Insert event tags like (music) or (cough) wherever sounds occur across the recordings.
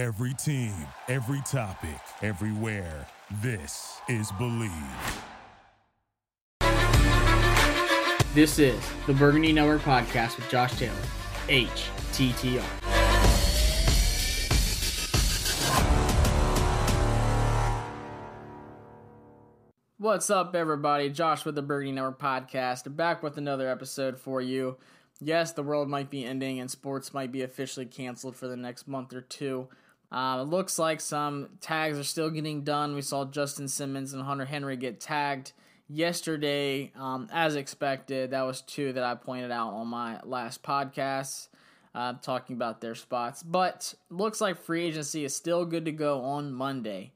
Every team, every topic, everywhere. This is Believe. This is the Burgundy Network podcast with Josh Taylor, HTTR. What's up, everybody? Josh with the Burgundy Network podcast, back with another episode for you. Yes, the world might be ending and sports might be officially canceled for the next month or two. Uh, it looks like some tags are still getting done. We saw Justin Simmons and Hunter Henry get tagged yesterday, um, as expected. That was two that I pointed out on my last podcast, uh, talking about their spots. But looks like free agency is still good to go on Monday.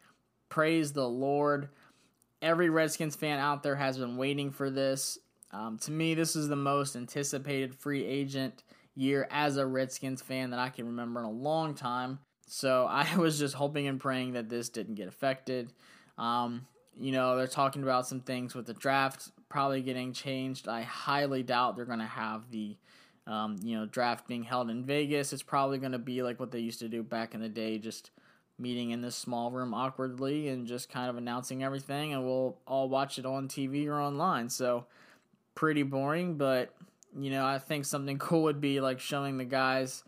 Praise the Lord. Every Redskins fan out there has been waiting for this. Um, to me, this is the most anticipated free agent year as a Redskins fan that I can remember in a long time. So (laughs) I was just hoping and praying that this didn't get affected. Um, you know, they're talking about some things with the draft probably getting changed. I highly doubt they're going to have the, um, you know, draft being held in Vegas. It's probably going to be like what they used to do back in the day, just meeting in this small room awkwardly and just kind of announcing everything, and we'll all watch it on TV or online. So, pretty boring, but, you know, I think something (laughs) cool would be like showing the guys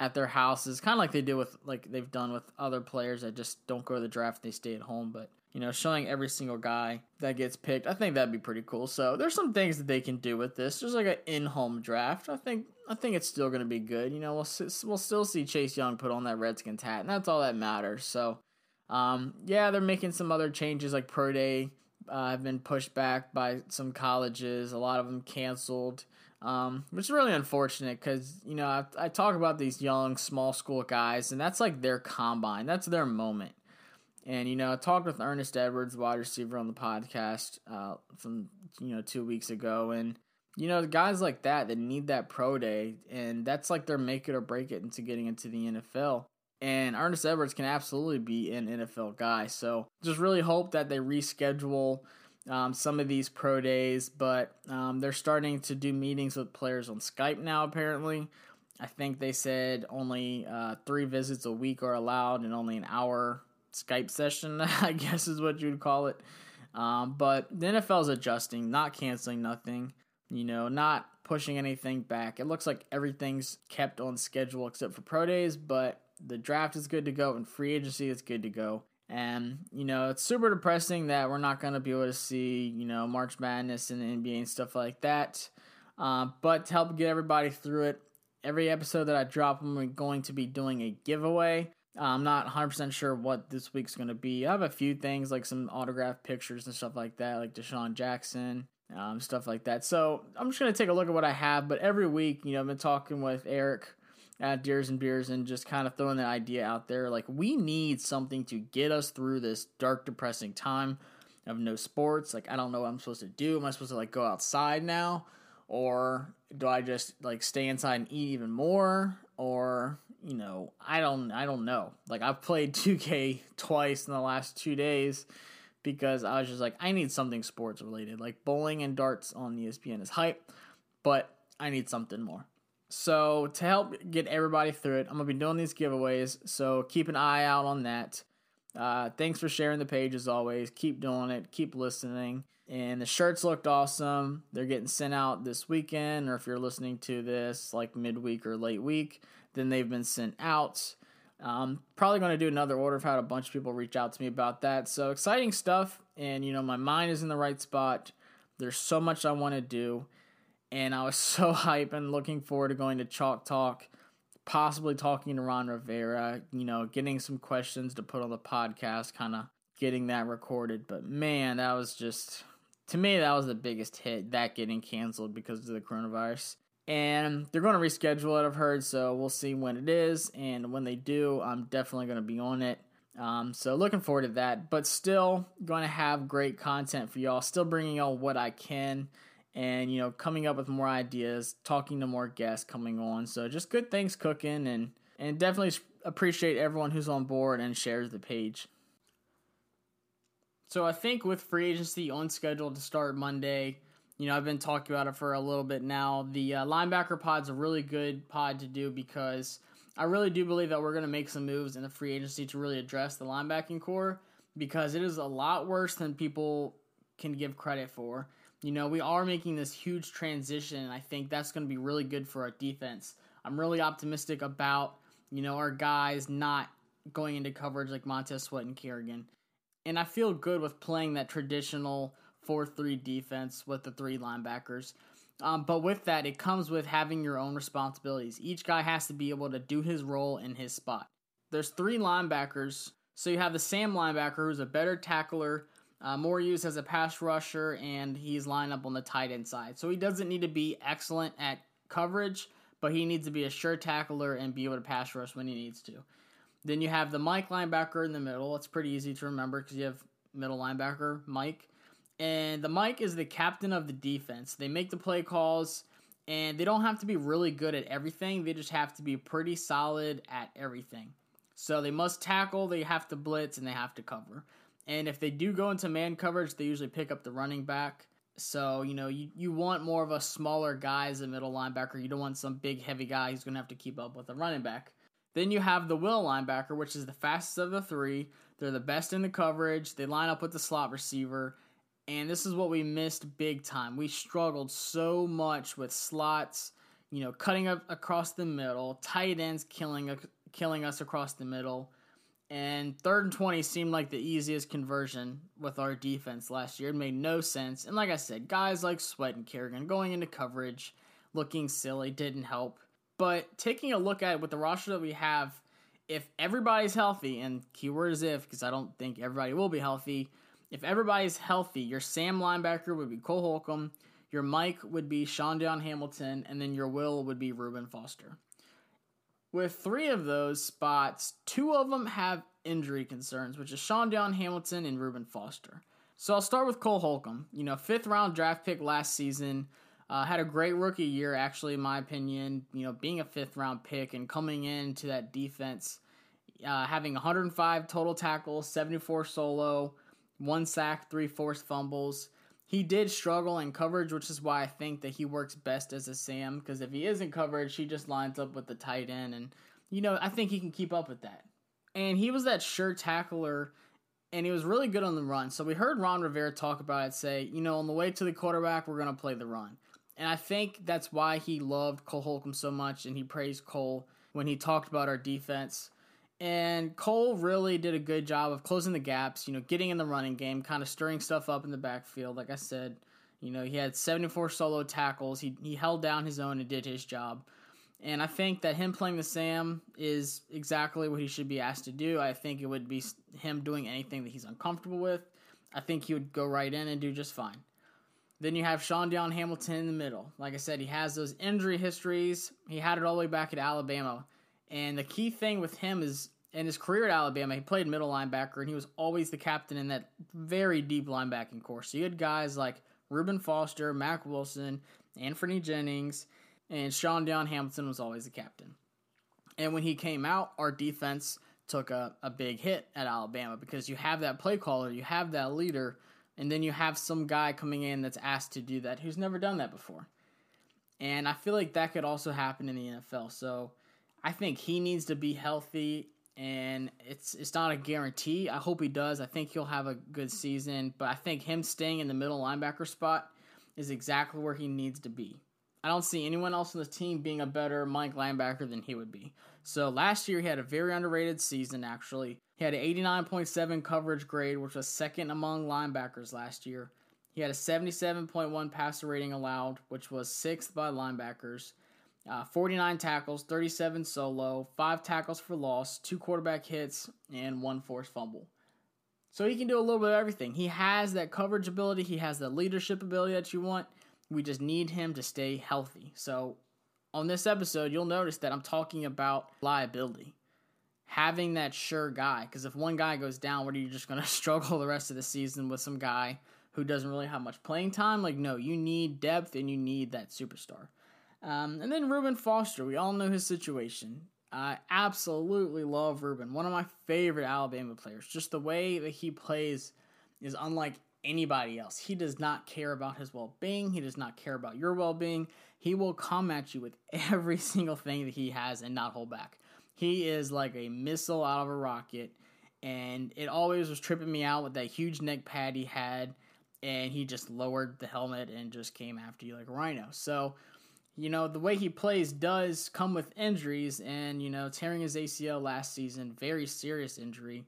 at their houses, kind of like they do with, like they've done with other players that just don't go to the draft, they stay at home, but you know, showing every single guy that gets picked. I think that'd be pretty cool. So there's some things that they can do with this. There's like an in-home draft. I think I think it's still going to be good. You know, we'll we'll still see Chase Young put on that Redskins hat, and that's all that matters. So, um, yeah, they're making some other changes like pro day. Uh, have been pushed back by some colleges. A lot of them canceled, um, which is really unfortunate because you know I, I talk about these young small school guys, and that's like their combine. That's their moment. And you know, I talked with Ernest Edwards, wide receiver, on the podcast uh, from you know two weeks ago, and you know, guys like that that need that pro day, and that's like their make it or break it into getting into the NFL. And Ernest Edwards can absolutely be an NFL guy. So just really hope that they reschedule um, some of these pro days, but um, they're starting to do meetings with players on Skype now, apparently. I think they said only uh, three visits a week are allowed and only an hour Skype session, (laughs) I guess is what you'd call it. Um, but the NFL is adjusting, not canceling nothing, you know, not pushing anything back. It looks like everything's kept on schedule except for pro days, but the draft is good to go and free agency is good to go. And, you know, it's super depressing that we're not going to be able to see, you know, March Madness and NBA and stuff like that. Uh, but to help get everybody through it, every episode that I drop, I'm going to be doing a giveaway. Uh, I'm not 100% sure what this week's going to be. I have a few things like some autographed pictures and stuff like that, like DeSean Jackson, um, stuff like that. So I'm just going to take a look at what I have. But every week, you know, I've been talking with Eric at Deers and Beers and just kind of throwing that idea out there. Like, we need something to get us through this dark, depressing time of no sports. Like, I don't know what I'm supposed to do. Am I supposed to, like, go outside now? Or do I just, like, stay inside and eat even more? Or, you know, I don't, I don't know. Like, I've played (laughs) 2K twice in the last two days because I was just like, I need something sports related. Like, bowling and darts on ESPN is hype, but I need something more. So to help get everybody through it, I'm gonna be doing these giveaways. So keep an eye out on that. Uh, thanks for sharing the page as always. Keep doing it. Keep listening. And the shirts looked awesome. They're getting sent out this weekend, or if you're listening to this like midweek or late week, then they've been sent out. I'm probably going to do another order. I've had a bunch of people reach out to me about that. So exciting stuff. And, you know, my mind is in the right spot. There's so much I want to do and I was (laughs) so hyped and looking forward to going to Chalk Talk, possibly talking to Ron Rivera, you know, getting some questions to put on the podcast, kind of getting that recorded. But man, that was just, to me, that was the biggest hit, that getting canceled because of the coronavirus. And they're going to reschedule it, I've heard, so we'll see when it is. And when they do, I'm definitely going to be on it. Um, so looking forward to that, but still going to have great content for y'all. Still bringing y'all what I can and you know coming up with more ideas talking to more guests coming on. So just good things cooking and and definitely appreciate everyone who's on board and shares the page. So i think with free agency on schedule to start monday you know i've been talking about it for a little bit now. The uh, linebacker pod's a really good pod to do because I really do believe that we're going to make some moves in the free agency to really address the linebacking core because it is a lot worse than people can give credit for. You know, we are making this huge transition, and I think that's going to be really good for our defense. I'm really optimistic about, you know, our guys not going into coverage like Montez Sweat and Kerrigan. And I feel good with playing that traditional 4 3 defense with the three linebackers. Um, but with that, it comes with having your own responsibilities. Each guy has to be able to do his role in his spot. There's three linebackers. So you have the Sam linebacker, who's a better tackler, uh, more used as a pass rusher, and he's lined up on the tight end side. So he doesn't need to be excellent at coverage, but he needs to be a sure tackler and be able to pass rush when he needs to. Then you have the Mike linebacker in the middle. It's pretty easy to remember because you have middle linebacker Mike, and the Mike is the captain of the defense. They make the play calls, and they don't have to be really good at everything. They just have to be pretty solid at everything. So they must tackle, they have to blitz, and they have to cover. And if they do go into man coverage, they usually pick up the running back. So, you know, you, you want more of a smaller guy as a middle linebacker. You don't want some big, heavy guy who's going to have to keep up with the running back. Then you have the will linebacker, which is the fastest of the three. They're the best in the coverage. They line up with the slot receiver. And this is what we missed big time. We struggled so much with slots, you know, cutting up across the middle, tight ends killing killing us across the middle. And third and 20 seemed like the easiest conversion with our defense last year. It made no sense. And like I said, guys like Sweat and Kerrigan going into coverage, looking silly, didn't help. But taking a look at it with the roster that we have, if everybody's healthy, and keyword is if, because I don't think everybody will be healthy, if everybody's healthy, your Sam linebacker would be Cole Holcomb, your Mike would be Shaun Hamilton, and then your Will would be Reuben Foster. With three of those spots, two of them have injury concerns, which is Shaun Hamilton and Reuben Foster. So I'll start with Cole Holcomb. You know, fifth round draft pick last season. Uh, had a great rookie year, actually, in my opinion. You know, being a fifth round pick and coming into that defense, uh, having 105 total tackles, 74 solo, one sack, three forced fumbles. He did struggle in coverage, which is why I think that he works best as a Sam. Because if he is in coverage, he just lines up with the tight end, and you know I think he can keep up with that. And he was that sure tackler, and he was really good on the run. So we heard Ron Rivera talk about it, say, you know, on the way to the quarterback, we're gonna play the run. And I think that's why he loved Cole Holcomb so much, and he praised Cole when he talked about our defense. And Cole really did a good job of closing the gaps, you know, getting in the running game, kind of stirring stuff up in the backfield. Like I said, you know, he had 74 solo tackles. He, he held down his own and did his job. And I think that him playing the Sam is exactly what he should be asked to do. I think it would be him doing anything that he's uncomfortable with. I think he would go right in and do just fine. Then you have Shaun Dion Hamilton in the middle. Like I said, he has those injury histories. He had it all the way back at Alabama. And the key thing with him is in his career at Alabama, he played middle linebacker and he was always the captain in that very deep linebacking core. So you had guys like Reuben Foster, Mack Wilson, Anfernee Jennings, and Shaun Dion Hamilton was always the captain. And when he came out, our defense took a, a big hit at Alabama because you have that play caller, you have that leader, and then you have some guy coming in that's asked to do that who's never done that before. And I feel like that could also happen in the NFL. So I think he needs to be healthy, and it's it's not a guarantee. I hope he does. I think he'll have a good season, but I think him staying in the middle linebacker spot is exactly where he needs to be. I don't see anyone else on the team being a better Mike linebacker than he would be. So last year he had a very underrated season. Actually, he had an 89.7 coverage grade, which was second among linebackers last year. He had a 77.1 passer rating allowed, which was sixth by linebackers. Uh, 49 tackles, 37 solo, 5 tackles for loss, 2 quarterback hits, and 1 forced fumble. So he can do a little bit of everything. He has that coverage ability, he has that leadership ability that you want. We just need him to stay healthy. So on this episode, you'll notice that I'm talking about liability. Having that sure guy, because if one guy goes down, what are you just going (laughs) to struggle the rest of the season with some guy who doesn't really have much playing time? Like, no, you need depth and you need that superstar. Um, and then Reuben Foster, we all know his situation. I absolutely love Reuben, one of my favorite Alabama players. Just the way that he plays is unlike anybody else. He does not care about his well being, he does not care about your well being. He will come at you with (laughs) every single thing that he has and not hold back. He is like a missile out of a rocket, and it always was tripping me out with that huge neck pad he had, and he just lowered the helmet and just came after you like a rhino. So, you know, the way he plays does come with injuries, and, you know, tearing his ACL last season, very serious injury.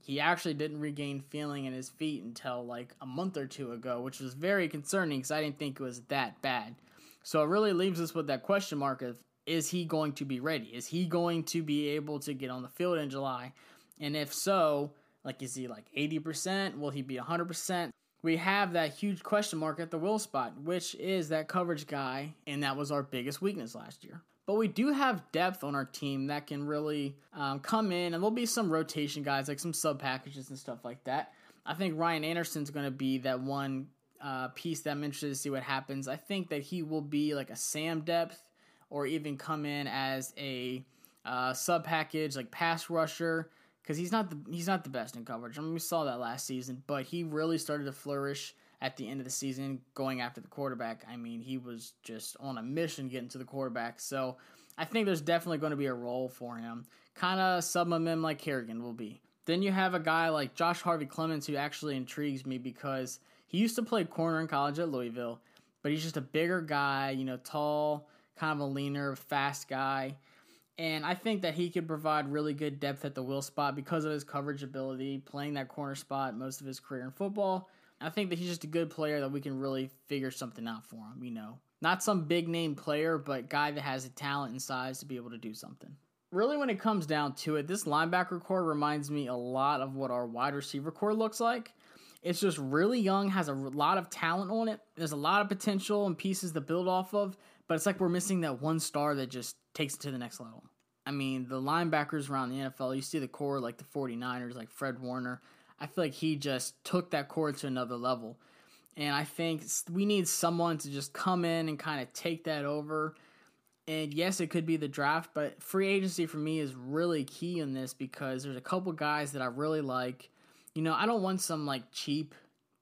He actually didn't regain feeling in his feet until like a month or two ago, which was very concerning because I didn't think it was that bad. So it really leaves us with that question mark of is he going to be ready? Is he going to be able to get on the field in July? And if so, like is he like 80%? Will he be 100%? We have that huge question mark at the will spot, which is that coverage guy, and that was our biggest weakness last year. But we do have depth on our team that can really um, come in, and there'll be some rotation guys, like some sub packages and stuff like that. I think Ryan Anderson's going to be that one uh, piece that I'm interested to see what happens. I think that he will be like a Sam depth or even come in as a uh, sub package like pass rusher because he's not the he's not the best in coverage. I mean, we saw that last season, but he really started to flourish at the end of the season going after the quarterback. I mean, he was just on a mission getting to the quarterback. So I think there's definitely going to be a role for him, kind of sub him like Kerrigan will be. Then you have a guy like Josh Harvey Clemons who actually intrigues me because he used to play corner in college at Louisville, but he's just a bigger guy, you know, tall, kind of a leaner, fast guy. And I think that he could provide really good depth at the will spot because of his coverage ability, playing that corner spot most of his career in football. I think that he's just a good player that we can really figure something out for him, you know. Not some big name player, but guy that has the talent and size to be able to do something. Really, when it comes down to it, this linebacker core reminds me a lot of what our wide receiver core looks like. It's just really young, has a lot of talent on it. There's a lot of potential and pieces to build off of, but it's like we're missing that one star that just takes it to the next level. I mean, the linebackers around the NFL, you see the core like the 49ers, like Fred Warner. I feel like he just took that core to another level. And I think we need someone to just come in and kind of take that over. And yes, it could be the draft, but free agency for me is really key in this because there's a couple guys that I really like. You know, I don't want some like cheap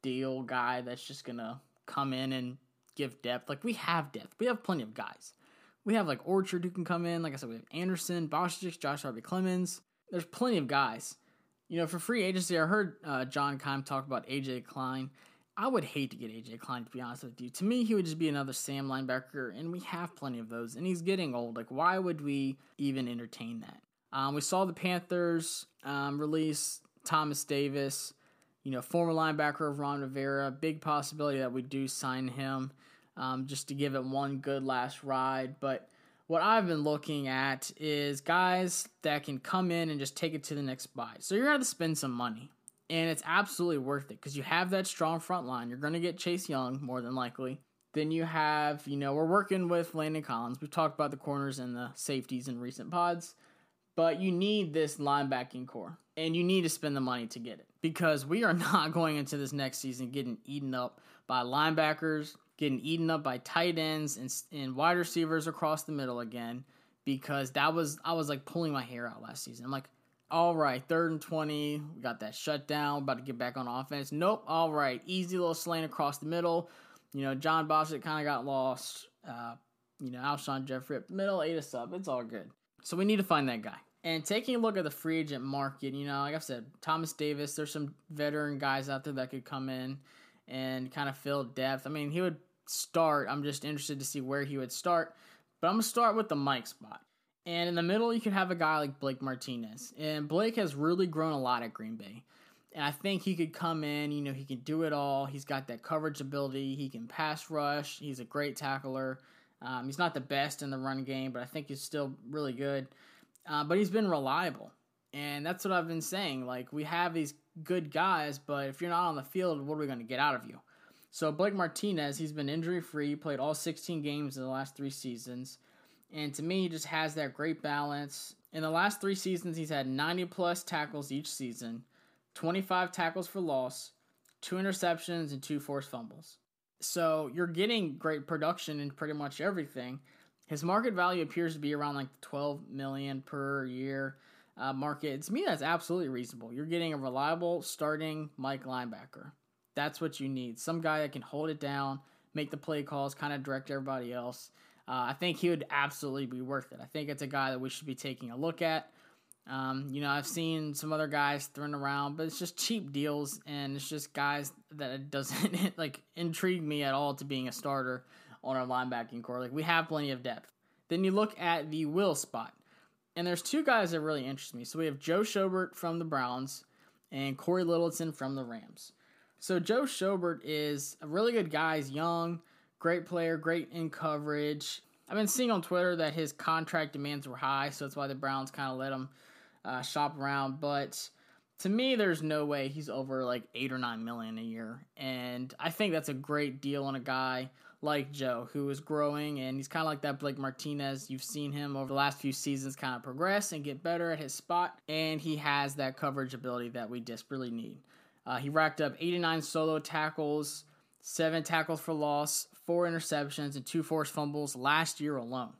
deal guy that's just going to come in and give depth. Like we have depth. We have plenty of guys. We have like Orchard who can come in. Like I said, we have Anderson, Bostic, Josh Harvey Clemons. There's plenty of guys. You know, for free agency, I heard uh, John Keim talk about AJ Klein. I would hate to get AJ Klein to be honest with you. To me, he would just be another Sam linebacker, and we have plenty of those. And he's getting old. Like, why would we even entertain that? Um, we saw the Panthers um, release Thomas Davis, you know, former linebacker of Ron Rivera. Big possibility that we do sign him um, just to give it one good last ride. But what I've been looking at is guys that can come in and just take it to the next spot. So you're going to spend some money, and it's absolutely worth it because you have that strong front line. You're going to get Chase Young more than likely. Then you have, you know, we're working with Landon Collins. We've talked about the corners and the safeties in recent pods, but you need this linebacking core, and you need to spend the money to get it because we are (laughs) not going into this next season getting eaten up by linebackers, getting eaten up by tight ends and, and wide receivers across the middle again because that was I was like pulling my hair out last season. I'm like, all right, third and twenty, we got that shutdown, about to get back on offense. Nope, all right, easy little slant across the middle. You know, Jon Bostic kind of got lost. Uh, you know, Alshon the middle, ate us up. It's all good. So we need to find that guy. And taking a look at the free agent market, you know, like I said, Thomas Davis, there's some veteran guys out there that could come in and kind of fill depth. I mean, he would start. I'm just interested to see where he would start. But I'm going to start with the Mike spot. And in the middle, you could have a guy like Blake Martinez. And Blake has really grown a lot at Green Bay. And I think he could come in, you know, he can do it all. He's got that coverage ability. He can pass rush. He's a great tackler. Um, he's not the best in the run game, but I think he's still really good. Uh, but he's been reliable. And that's what I've been saying. Like, we have these good guys, but if you're not on the field, what are we going to get out of you? So Blake Martinez, he's been injury free, played all 16 games in the last three seasons. And to me, he just has that great balance. In the last three seasons, he's had 90 plus tackles each season, 25 tackles for loss, two interceptions, and two forced fumbles. So you're getting great production in pretty much everything. His market value appears to be around like 12 million per year uh, market. To me, that's absolutely reasonable. You're getting a reliable starting Mike linebacker. That's what you need. Some guy that can hold it down, make the play calls, kind of direct everybody else. Uh, I think he would absolutely be worth it. I think it's a guy that we should be taking a look at. Um, you know, I've seen some other guys thrown around, but it's just cheap deals, and it's just guys that it doesn't (laughs) like intrigue me at all to being a starter on our linebacking core. Like we have plenty of depth. Then you look at the will spot, and there's two guys that really interest me. So we have Joe Schobert from the Browns and Cory Littleton from the Rams. So Joe Schobert is a really good guy. He's young, great player, great in coverage. I've been seeing on Twitter that his contract demands were high, so that's why the Browns kind of let him uh, shop around. But to me, there's no way he's over like eight or nine million a year, and I think that's a great deal on a guy like Joe, who is growing, and he's kind of like that Blake Martinez. You've seen him over the last few seasons kind of progress and get better at his spot, and he has that coverage ability that we desperately need. Uh, he racked up 89 solo tackles, seven tackles for loss, four interceptions, and two forced fumbles last year alone.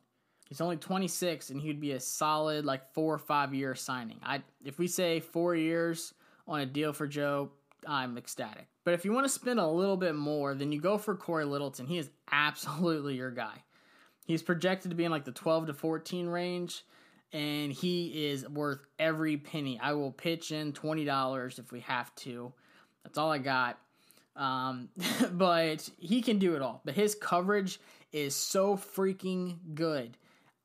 He's only 26, and he'd be a solid like four or five year signing. I if we say four years on a deal for Joe, I'm ecstatic. But if you want to spend a little bit more, then you go for Cory Littleton. He is absolutely your guy. He's projected to be in like the 12 to 14 range, and he is worth every penny. I will pitch in $20 if we have to. That's all I got. Um, (laughs) but he can do it all. But his coverage is so freaking good.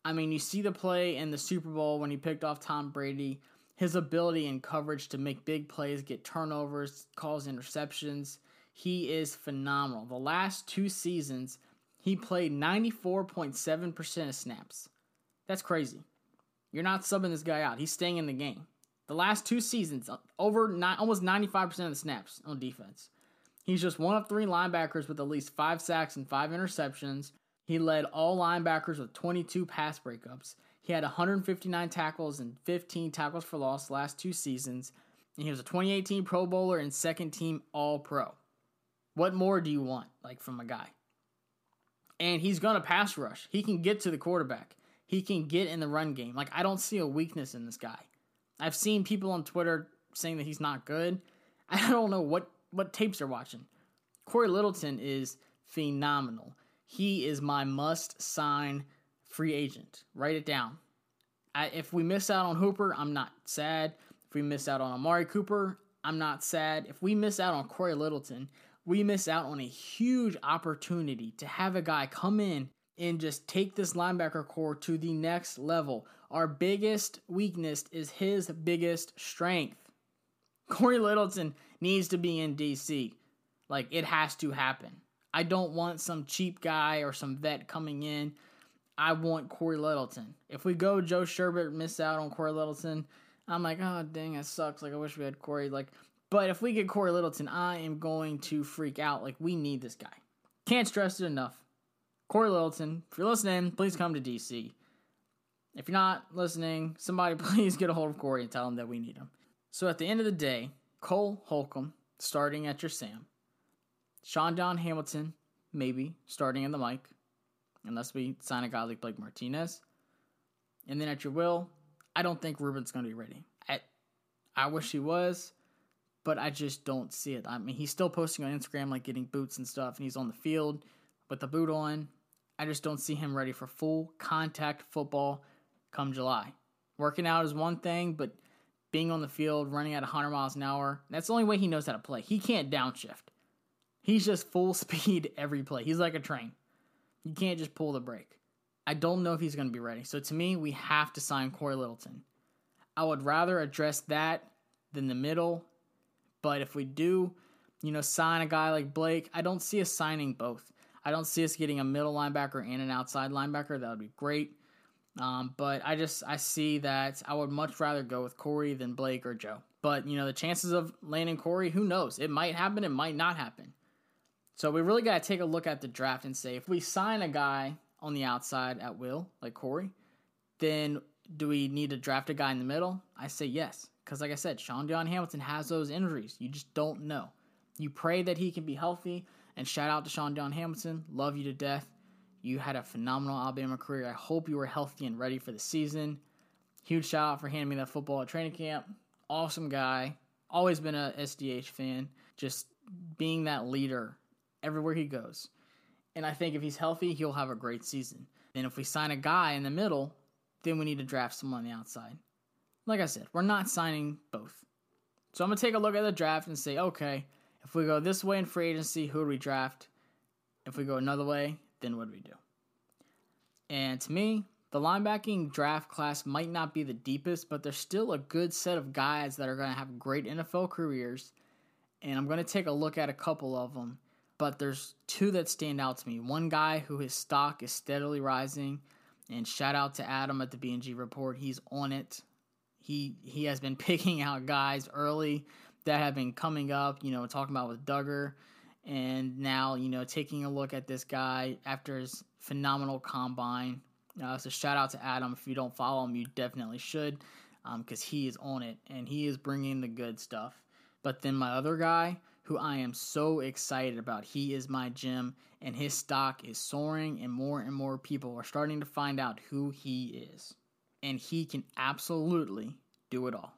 I mean, you see the play in the Super Bowl when he picked off Tom Brady his ability and coverage to make big plays, get turnovers, cause interceptions. He is phenomenal. The last two seasons, he played 94.7% of snaps. That's crazy. You're not subbing this guy out. He's staying in the game. The last two seasons, uh, over nine, almost 95% of the snaps on defense. He's just one of three linebackers with at least five sacks and five interceptions. He led all linebackers with 22 pass breakups. He had 159 tackles and 15 tackles for loss last two seasons, and he was a 2018 Pro Bowler and second team All Pro. What more do you want, like from a guy? And he's gonna pass rush. He can get to the quarterback. He can get in the run game. Like I don't see a weakness in this guy. I've seen people on Twitter saying that he's not good. (laughs) I don't know what what tapes they're watching. Cory Littleton is phenomenal. He is my must sign free agent. Write it down. I, if we miss out on Hooper, I'm not sad. If we miss out on Amari Cooper, I'm not sad. If we miss out on Cory Littleton, we miss out on a huge opportunity to have a guy come in and just take this linebacker core to the next level. Our biggest weakness is his biggest strength. Cory Littleton needs to be in DC. Like, it has to happen. I don't want some cheap guy or some vet coming in I want Cory Littleton. If we go Joe Schobert miss out on Cory Littleton, I'm like, oh dang, it sucks. Like I wish we had Cory. Like, but if we get Cory Littleton, I am going to freak out. Like we need this guy. Can't stress it enough. Cory Littleton, if you're listening, please come to DC. If you're not listening, somebody (laughs) please get a hold of Cory and tell him that we need him. So at the end of the day, Cole Holcomb starting at your Sam. Shaun Dion Hamilton, maybe, starting in the Mike unless we sign a guy like Blake Martinez. And then at your will, I don't think Reuben's going to be ready. I, I wish he was, but I just don't see it. I mean, he's still posting on Instagram like getting boots and stuff, and he's on the field with the boot on. I just don't see him ready for full contact football come July. Working out is one thing, but being on the field, running at 100 miles an hour, that's the only way he knows how to play. He can't downshift. He's just full (laughs) speed every play. He's like a train. You can't just pull the brake. I don't know if he's going to be ready. So to me, we have to sign Cory Littleton. I would rather address that than the middle. But if we do, you know, sign a guy like Blake, I don't see us signing both. I don't see us getting a middle linebacker and an outside linebacker. That would be great. Um, but I just I see that I would much rather go with Cory than Blake or Joe. But you know the chances of landing Cory, who knows? It might happen. It might not happen. So we really got to take a look at the draft and say if we sign a guy on the outside at will, like Cory, then do we need to draft a guy in the middle? I say yes. Because, like I said, Shaun Dion Hamilton has those injuries. You just don't know. You pray that he can be healthy. And shout out to Shaun Dion Hamilton. Love you to death. You had a phenomenal Alabama career. I hope you were healthy and ready for the season. Huge shout out for handing me that football at training camp. Awesome guy. Always been a SDH fan. Just being that leader everywhere he goes. And I think if he's healthy, he'll have a great season. Then if we sign a guy in the middle, then we need to draft someone on the outside. Like I said, we're not signing both. So I'm gonna take a look at the draft and say, okay, if we go this way in free agency, who do we draft? If we go another way, then what do we do? And to me, the linebacking draft class might not be the deepest, but there's still a good set of guys that are going to have great NFL careers. And I'm going to take a look at a couple of them. But there's two that stand out to me. One guy who his stock is steadily rising, and shout out to Adam at the BNG report. He's on it. He he has been (laughs) picking out guys early that have been coming up. You know, talking about with Dugger, and now you know taking a look at this guy after his phenomenal combine uh, so shout out to Adam. If you don't follow him, you definitely should, because um, he is on it and he is bringing the good stuff. But then my other guy, who I am so excited about, he is my Jim, and his stock is soaring, and more and more people are starting to find out who he is, and he can absolutely do it all.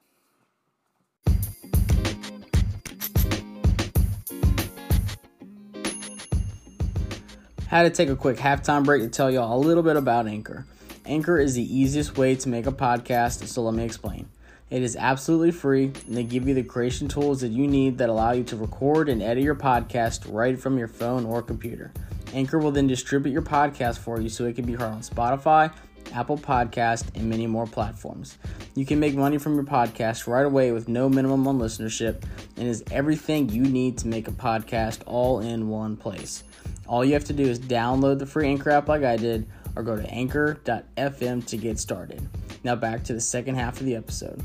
Had to take a quick halftime break to tell y'all a little bit about Anchor. Anchor is the easiest way to make a podcast, so let me explain. It is absolutely free, and they give you the creation tools that you need that allow you to record and edit your podcast right from your phone or computer. Anchor will then distribute your podcast for you so it can be heard on Spotify, Apple Podcast, and many more platforms. You can make money from your podcast right away with no minimum on listenership and is everything you need to make a podcast all in one place. All you have to do is download the free Anchor app like I did or go to anchor.fm to get started. Now back to the second half of the episode.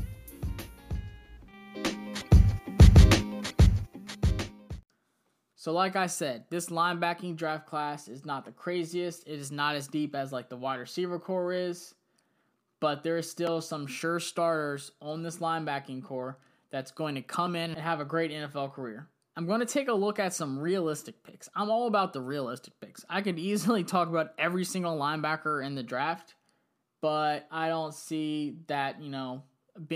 So, like I said, this linebacking draft class is not the craziest. It is not as deep as like the wide receiver core is, but there is still some sure starters on this linebacking core that's going to come in and have a great NFL career. I'm going to take a look at some realistic picks. I'm all about the realistic picks. I could easily (laughs) talk about every single linebacker in the draft, but I don't see that, you know,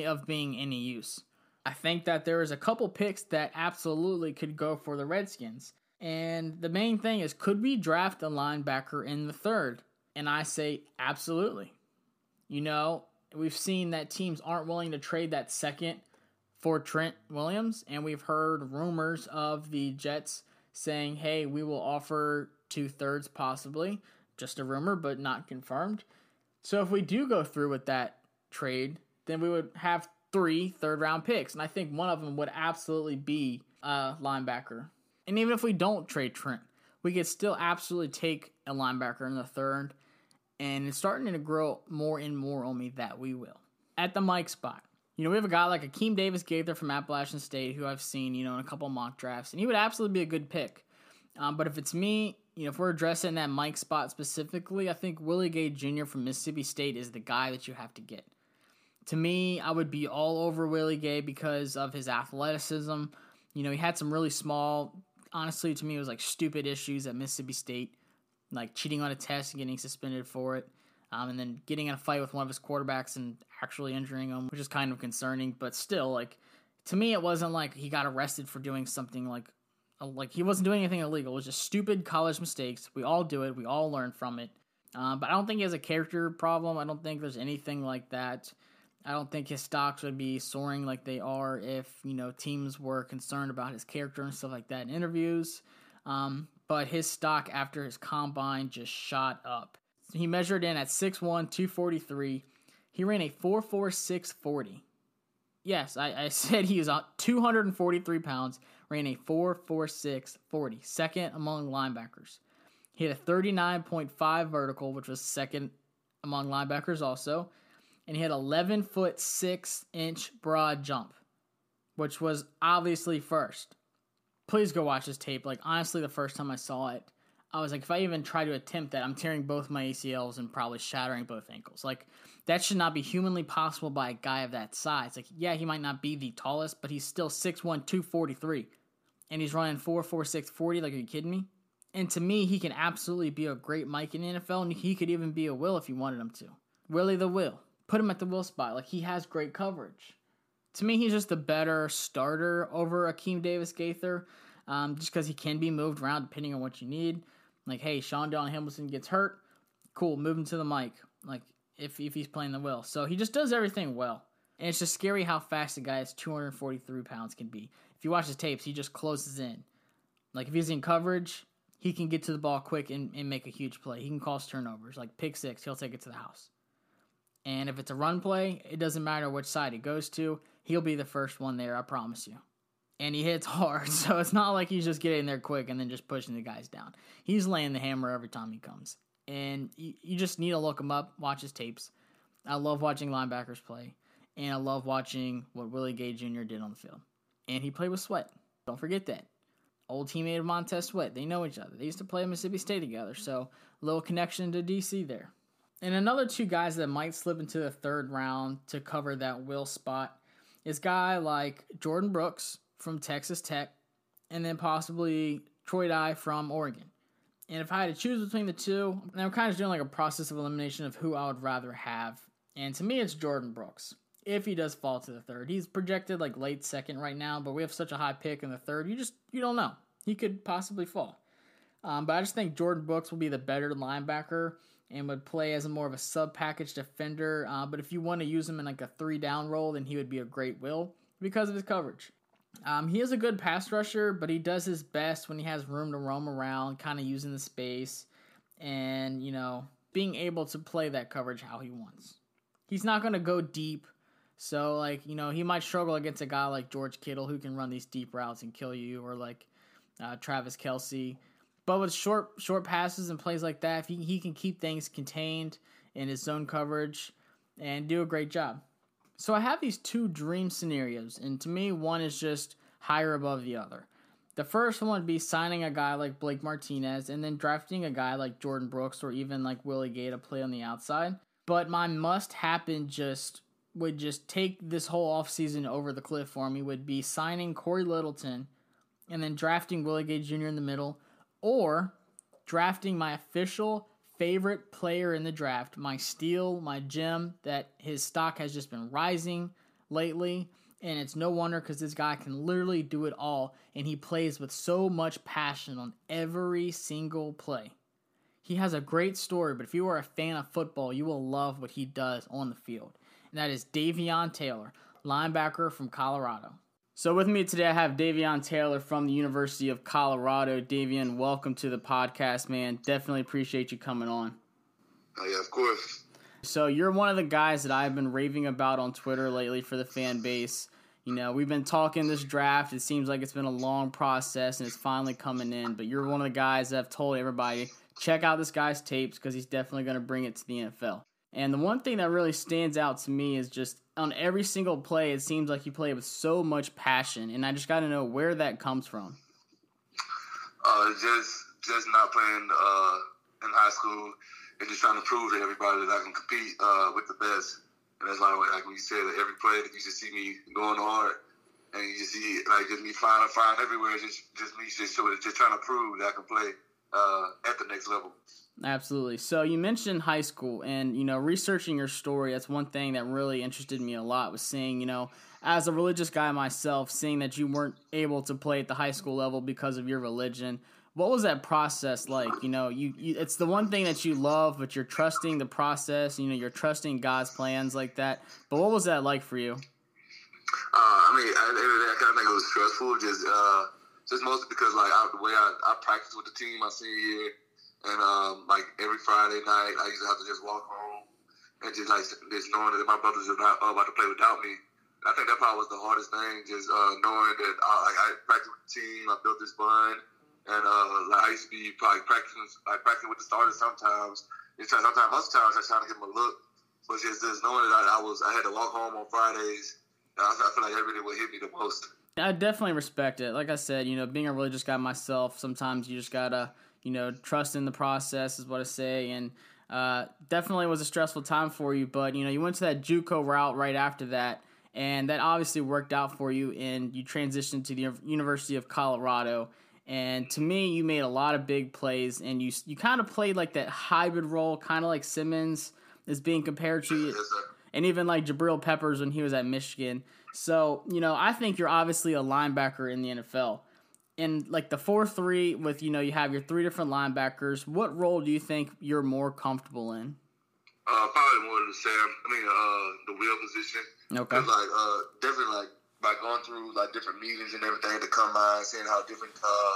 of being any use. I think that there is a couple picks that absolutely could go for the Redskins. And the main thing is could we draft a linebacker in the third? And I say absolutely. You know, we've seen that teams aren't willing to trade that second for Trent Williams, and we've heard rumors of the Jets saying, hey, we will offer two thirds possibly. Just a rumor, but not confirmed. So if we do go through with that trade, then we would have three third round picks. And I think one of them would absolutely be a linebacker. And even if we don't trade Trent, we could still absolutely take a linebacker in the third. And it's starting to grow more and more on me that we will. At the Mike spot, you know, we have a guy like Akeem Davis Gaither from Appalachian State who I've seen, you know, in a couple mock drafts, and he would absolutely be a good pick. Um, but if it's me, you know, if we're addressing that Mike spot specifically, I think Willie Gay Jr. from Mississippi State is the guy that you have to get. To me, I would be all over Willie Gay because of his athleticism. You know, he had some really small, honestly, to me, it was like stupid issues at Mississippi State, like cheating on a test and getting suspended for it um, and then getting in a fight with one of his quarterbacks and actually injuring him, which is kind of concerning. But still, like to me, it wasn't like he got arrested for doing something like like he wasn't doing anything illegal. It was just stupid college mistakes. We all do it. We all learn from it. Um, but I don't think he has a character problem. I don't think there's anything like that. I don't think his stocks would be soaring like they are if you know teams were concerned about his character and stuff like that in interviews. Um, but his stock after his combine just shot up. He measured in at 6'1, 243. He ran a 4'4, 40. Yes, I, I (laughs) said he was 243 pounds, ran a 4'4, 40. Second among linebackers. He had a 39.5 vertical, which was second among linebackers also. And he had 11 foot 6 inch broad jump, which was obviously first. Please go watch this tape. Like, honestly, the first time I saw it, I was like, if I even try to attempt that, I'm tearing both my ACLs and probably shattering both ankles. Like, that should not be humanly possible by a guy of that size. Like, yeah, he might not be the tallest, but he's still 6'1, 243. And he's running 4'4, 40. Like, are you kidding me? And to me, he can absolutely be a great Mike in the NFL, and he could even be a Will if you wanted him to. Willie the Will. Put him at the Will spot. Like, he has great coverage. To me, he's just a better starter over Akeem Davis Gaither, um, just because he can be moved around depending on what you need. Like, hey, Shaun Dion Hamilton gets hurt. Cool, move him to the Mike. Like if if he's playing the will. So he just does everything well. And it's just scary how fast a guy is 243 pounds can be. If you watch his tapes, he just closes in. Like if he's in coverage, he can get to the ball quick and, and make a huge play. He can cause turnovers. Like pick six, he'll take it to the house. And if it's a run play, it doesn't matter which side it goes to, he'll be the first one there, I promise you. And he hits (laughs) hard, so it's not like he's just getting there quick and then just pushing the guys down. He's laying the hammer every time he comes. And you, you just need to look him up, watch his tapes. I love watching linebackers play, and I love watching what Willie Gay Jr. did on the field. And he played with Sweat. Don't forget that. Old teammate of Montez Sweat. They know each other. They used to play at Mississippi State together, so little connection to DC there. And another two guys that might slip into the third round to cover that will spot is guy like Jordan Brooks from Texas Tech, and then possibly Troy Dye from Oregon. And if I had to choose between the two, I'm kind of doing like a process of elimination of who I would rather have. And to me, it's Jordan Brooks. If he does fall to the third, he's projected like late second right now, but we have such a high pick in the third, you just you don't know. He could possibly fall. Um, but I just think Jordan Brooks will be the better linebacker and would play as a more of a sub package defender. Uh, but if you want to use him in like a three down role, then he would be a great will because of his coverage. Um, he is a good pass rusher, but he does his best when he has room to roam around, kind of using the space and, you know, being able to play that coverage how he wants. He's not going to go deep. So, like, you know, he might struggle against a guy like George Kittle who can run these deep routes and kill you, or like uh, Travis Kelce. But with short short passes and plays like that, he, he can keep things contained in his zone coverage and do a great job. So I have these two dream scenarios, and to me, one is just higher above the other. The first one would be signing a guy like Blake Martinez and then drafting a guy like Jordan Brooks or even like Willie Gay to play on the outside. But my must happen just would just take this whole offseason over the cliff for me would be signing Cory Littleton and then drafting Willie Gay Jr. in the middle or drafting my official favorite player in the draft, my steal, my gem, that his stock has just been rising lately. And it's no wonder because this guy can literally do it all. And he plays with so much passion on every single play. He has a great story, but if you are a fan of football, you will love what he does on the field. And that is Davion Taylor, linebacker from Colorado. So with me today, I have Davion Taylor from the University of Colorado. Davion, welcome to the podcast, man. Definitely appreciate you coming on. Oh, yeah, of course. So you're one of the guys that I've been raving about on Twitter lately for the fan base. You know, we've been talking this draft. It seems like it's been a long process and it's finally coming in. But you're one of the guys that I've told everybody check out this guy's tapes because he's definitely going to bring it to the NFL. And the one thing that really stands out to me is just on every single play, it seems like you play with so much passion, and I just got to know where that comes from. Uh, just just not playing uh, in high school and just trying to prove to everybody that I can compete uh, with the best. And that's why, like we said, that every play you just see me going hard, and you just see like just me flying, flying everywhere. Just just me just just trying to prove that I can play uh, at the next level. Absolutely. So you mentioned high school, and you know, researching your story. That's one thing that really interested me a lot. Was seeing, you know, as a religious guy myself, seeing that you weren't able to play at the high school level because of your religion. What was that process like? You know, you, you it's the one thing that you love, but you're trusting the process. You know, you're trusting God's plans like that. But what was that like for you? Uh, I mean, I, I kind of think it was stressful, just uh, just mostly because like I, the way I, I practiced with the team my senior year and um, like every Friday night, I used to have to just walk home and just like just knowing that my brothers are not about to play without me. I think that probably was the hardest thing, just uh, knowing that I, like I practiced with the team, I built this bond, and uh, like I used to be probably practicing, like practicing with the starters sometimes. Just sometimes, most times, I trying to give them a look, but just just knowing that I, I was, I had to walk home on Fridays. I, I feel like that really would hit me the most. I definitely respect it. Like I said, you know, being a religious guy myself, sometimes you just gotta you know, trust in the process is what I say. And uh, definitely was a stressful time for you, but you know, you went to that JUCO route right after that, and that obviously worked out for you. And you transitioned to the University of Colorado. And to me, you made a lot of big plays, and you you kind of played like that hybrid role, kind of like Simmons is being compared to and even like Jabril Peppers when he was at Michigan. So you know, I think you're obviously a linebacker in the NFL in like the four three with you know you have your three different linebackers. What role do you think you're more comfortable in? Uh, probably more the Sam. I mean, uh, the wheel position. Okay. Cause like, uh, definitely like by going through like different meetings and everything to come by, and seeing how different, uh,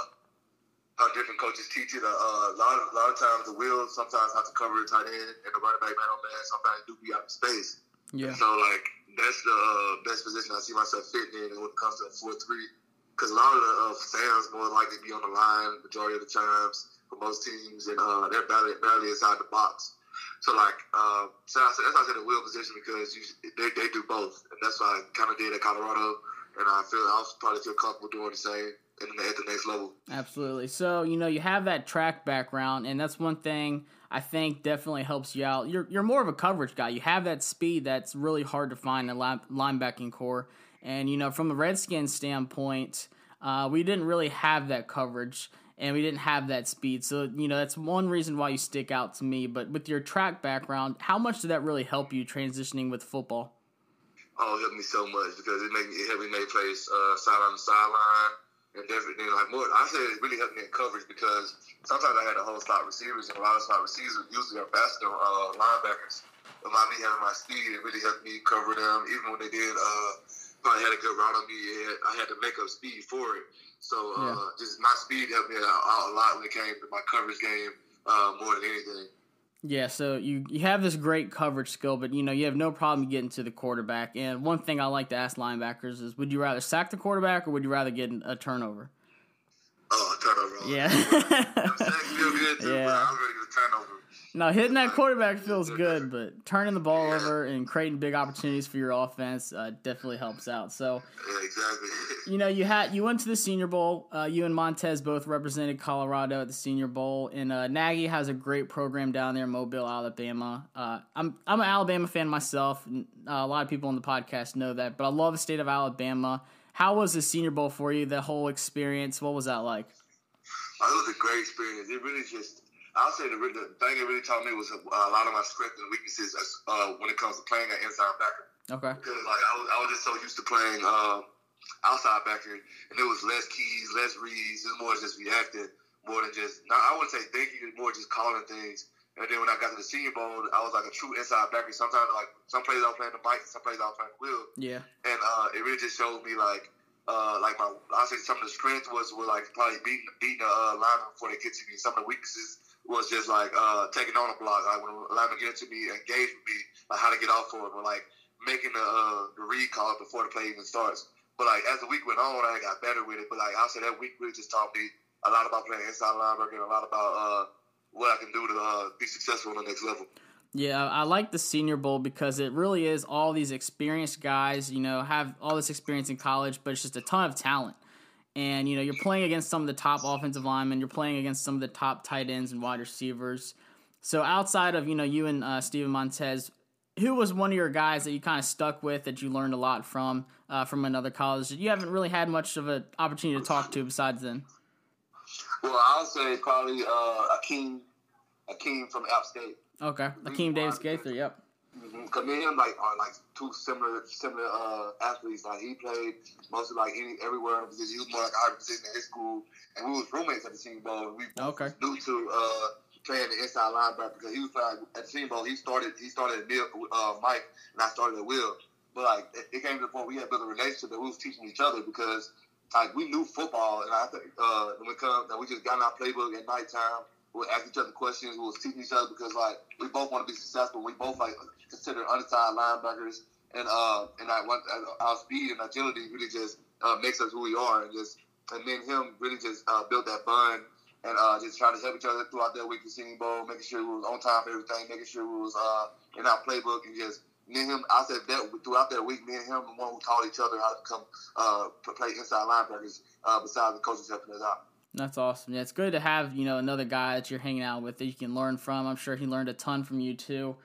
how different coaches teach it. Uh, a lot of a lot of times the wheels sometimes have to cover a tight end and the running back man on man. Sometimes do be out of space. Yeah. So like that's the uh, best position I see myself fitting in when it comes to a four three. Because a lot of the uh, Sam's more likely to be on the line majority of the times for most teams, and uh, they're barely, barely inside the box. So like, uh, so I said, that's why I said the wheel position because you, they they do both, and that's why I kind of did at Colorado, and I feel I probably feel comfortable doing the same at the next level. Absolutely. So you know you have that track background, and that's one thing I think definitely helps you out. You're you're more of a coverage guy. You have that speed that's really hard to find in line, linebacking corps, and you know from the Redskins standpoint, uh, we didn't really have that coverage. And we didn't have that speed, so you know that's one reason why you stick out to me. But with your track background, how much did that really help you transitioning with football? Oh, it helped me so much because it made me it helped me make plays uh, sideline to sideline, and definitely like more. I say it really helped me in coverage because sometimes I had to hold slot receivers, and a lot of slot receivers usually are faster uh, linebackers. But by me having my speed, it really helped me cover them. Even when they did, uh, probably had a good route on me. I had to make up speed for it. So uh, Yeah. just my speed helped me out, out a lot when it came to my coverage game uh, more than anything. Yeah, so you, you have this great coverage skill, but you know you have no problem getting to the quarterback. And one thing I like to ask linebackers is, would you rather sack the quarterback or would you rather get a turnover? Oh, turnover. Yeah. (laughs) Sacks feel good too, Yeah. But I'm ready to get a turnover. now hitting that quarterback feels good, but turning the ball over and creating big opportunities for your offense uh, definitely helps out. So Yeah, exactly. you know you had you went to the Senior Bowl. Uh, you and Montez both represented Colorado at the Senior Bowl, and uh, Nagy has a great program down there Mobile, Alabama. Uh, I'm I'm an Alabama fan myself. and, Uh, a lot of people on the podcast know that, but I love the state of Alabama. How was the Senior Bowl for you? The whole experience. What was that like? Oh, it was a great experience. It really just, I'll say the, the thing it really taught me was a, a lot of my strengths and weaknesses as, uh, when it comes to playing an inside backer. Okay. Because like I was, I was just so used to playing uh, outside backer, and it was less keys, less reads. It was more just reacting, more than just. Not, I wouldn't say thinking, more just calling things. And then when I got to the Senior Bowl, I was like a true inside backer. Sometimes like some plays I was playing the Mike, some plays I was playing the wheel Yeah. and uh, it really just showed me like uh, like my I say some of the strengths was were like probably beating beating the uh, lineman before they get to me. Some of the weaknesses was just like uh, taking on a block. Like when a lineman get to me, engage with me, like how to get off for it, or like making the uh, the read call before the play even starts. But like as the week went on, I got better with it. But like I said, that week really just taught me a lot about playing inside linebacker and a lot about uh, what I can do to uh, be successful on the next level. Yeah, I like the Senior Bowl because it really is all these experienced guys, you know, have all this experience in college, but it's just a ton of talent. And, you know, you're playing against some of the top offensive linemen, you're playing against some of the top tight ends and wide receivers. So outside of, you know, you and uh, Steven Montez, who was one of your guys that you kind of stuck with that you learned a lot from uh, from another college that you haven't really had much of an opportunity to talk to besides then? Well, I'll say probably uh, Akeem, Akeem from App State. Okay. Akeem Davis Gaither, yep. Because me and him like are like two similar similar uh, athletes. Like he played mostly like any everywhere in position. He was more like high position in his school, and we was roommates at the Senior Bowl. We Okay. knew to uh, playing the inside linebacker because he was playing at the Senior Bowl. He started he started at uh, Mike, and I started at Will. But like it, it came to the point we had built a relationship that we was teaching each other because like we knew football, and I think uh, when it comes that we just got in our playbook at nighttime. We would ask each other questions. We was teaching each other because like we both want to be successful. We both like consider undersized linebackers, and uh, and I want our speed and agility really just uh, makes us who we are, and just and me and him really just uh, built that bond. And uh, just trying to help each other throughout that week of Senior Bowl, making sure we was on time for everything, making sure we was uh, in our playbook, and just me and him. I said that throughout that week, me and him, the one who taught each other how to become uh, play inside linebackers. Uh, besides the coaches helping us out. That's awesome. Yeah, it's good to have you know another guy that you're hanging out with that you can learn from. I'm sure he learned a ton from you too.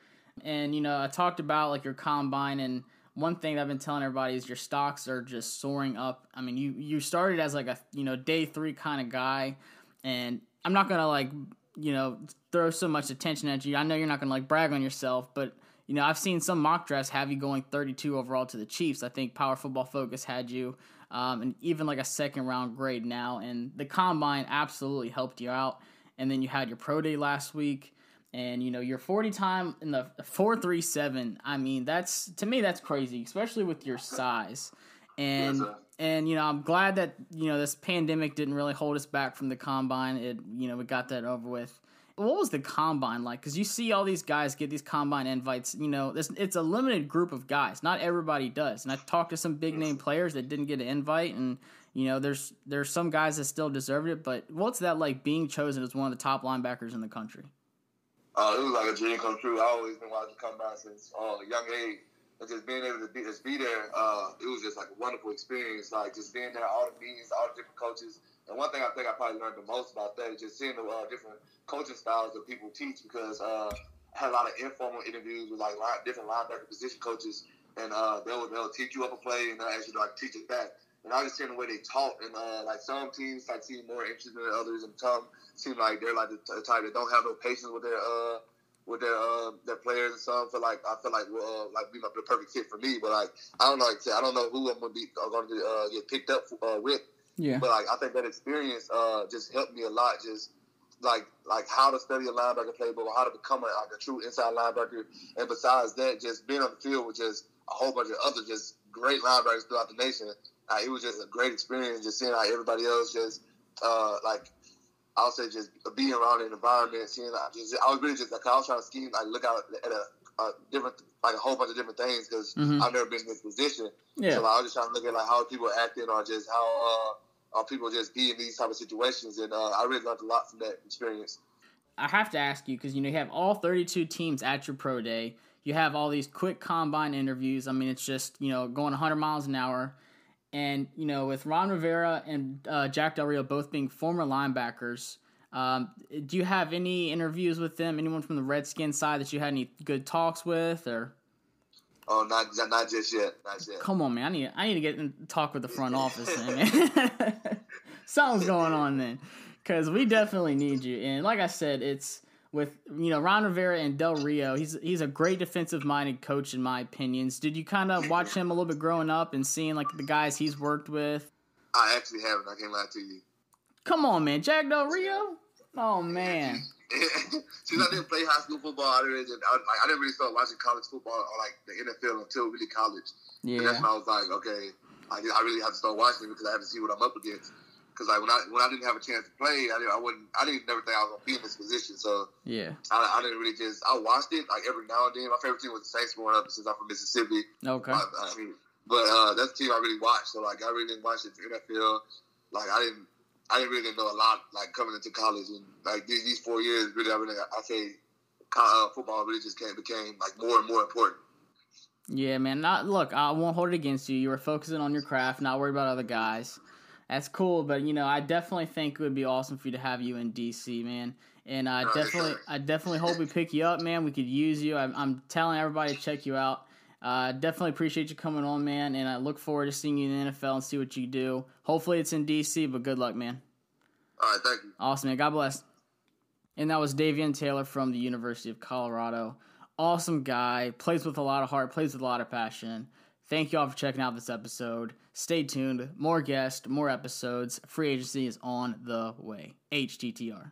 And you know, I talked about like your combine, and one thing that I've been telling everybody is your stocks are just soaring up. I mean, you you started as like a you know day three kind of guy, and I'm not gonna like you know throw so much attention at you. I know you're not gonna like brag on yourself, but you know I've seen some mock drafts have you going 32 overall to the Chiefs. I think Pro Football Focus had you um, and even like a second round grade now. And the combine absolutely helped you out. And then you had your pro day last week, and you know your 40 time in the 437. I mean, that's to me that's crazy, especially with your size. And Yes, and you know I'm glad that you know this pandemic didn't really hold us back from the combine. It you know we got that over with. What was the combine like? Because you see all these guys get these combine invites. You know, this, it's a limited group of guys. Not everybody does. And I talked to some big name players that didn't get an invite, and you know, there's there's some guys that still deserved it. But what's that like being chosen as one of the top linebackers in the country? Uh, it was like a dream come true. I always been watching combine since uh, a young age, and just being able to be just be there. Uh, it was just like a wonderful experience. Like just being there, all the meetings, all the different coaches. And one thing I think I probably learned the most about that is just seeing the uh, different coaching styles that people teach because uh, I had a lot of informal interviews with like line, different linebacker position coaches, and uh, they'll they'll teach you up a play and they'll to like teach it back. And I just seeing the way they taught, and uh, like some teams like seem more interested than others, and some seem like they're like the type that don't have no patience with their uh with their uh their players. And some feel like I feel like will uh, like be the perfect fit for me, but like I don't know, like I don't know who I'm gonna be uh, gonna uh, get picked up uh, with. Yeah. But like I think that experience uh, just helped me a lot. Just like like how to study a linebacker playbook, how to become a, like a true inside linebacker, and besides that, just being on the field with just a whole bunch of other just great linebackers throughout the nation. Uh, it was just a great experience, just seeing how everybody else just uh, like I'll say just being around an environment, seeing like, just I was really just like I was trying to scheme like look out at a, a different like a whole bunch of different things because Mhm. I've never been in this position. Yeah. So like, I was just trying to look at like how people are acting or just how uh, how people just be in these type of situations, and uh, I really learned a lot from that experience. I have to ask you because you know you have all 32 teams at your pro day. You have all these quick combine interviews. I mean, it's just you know going 100 miles an hour, and you know with Ron Rivera and uh, Jack Del Rio both being former linebackers. Um, do you have any interviews with them? Anyone from the Redskin side that you had any good talks with, or Oh, not not just yet, not yet. come on, man, I need I need to get in talk with the front (laughs) office, then, man. (laughs) Something's going on then, because we definitely need you. And like I said, it's with you know Ron Rivera and Del Rio. He's he's a great defensive minded coach in my opinions. Did you kind of (laughs) watch him a little bit growing up and seeing like the guys he's worked with? I actually haven't. I can't lie to you. Come on, man, Jack Del Rio. Oh man, Since I didn't play high school football, I didn't, really- I, like, I didn't really start watching college football or like the NFL until really college. And that's yeah, when I was like, okay, I, I really have to start watching it because I have to see what I'm up against. Because like when I when I didn't have a chance to play, I, didn't, I wouldn't I didn't never think I was gonna be in this position. So yeah. I, I didn't really just I watched it like every now and then. My favorite team was the Saints growing up since I'm from Mississippi. Okay, I, I mean, but uh, that's the team I really watched. So like I really didn't watch the NFL. Like I didn't I didn't really know a lot like coming into college and like these, these four years really I really I say uh, football really just came became like more and more important. Yeah, man. Not look. I won't hold it against you. You were focusing on your craft, not worried about other guys. That's cool, but you know, I definitely think it would be awesome for you to have you in DC, man. And I Right, definitely. I definitely hope we pick you up, man. We could use you. I'm, I'm telling everybody to check you out. Uh, definitely appreciate you coming on, man. And I look forward to seeing you in the NFL and see what you do. Hopefully, it's in DC, but good luck, man. All right, thank you. Awesome, man. God bless. And that was Davion Taylor from the University of Colorado. Awesome guy. Plays with a lot of heart, plays with a lot of passion. Thank you all for checking out this episode. Stay tuned. More guests, more episodes. Free agency is on the way. HTTR.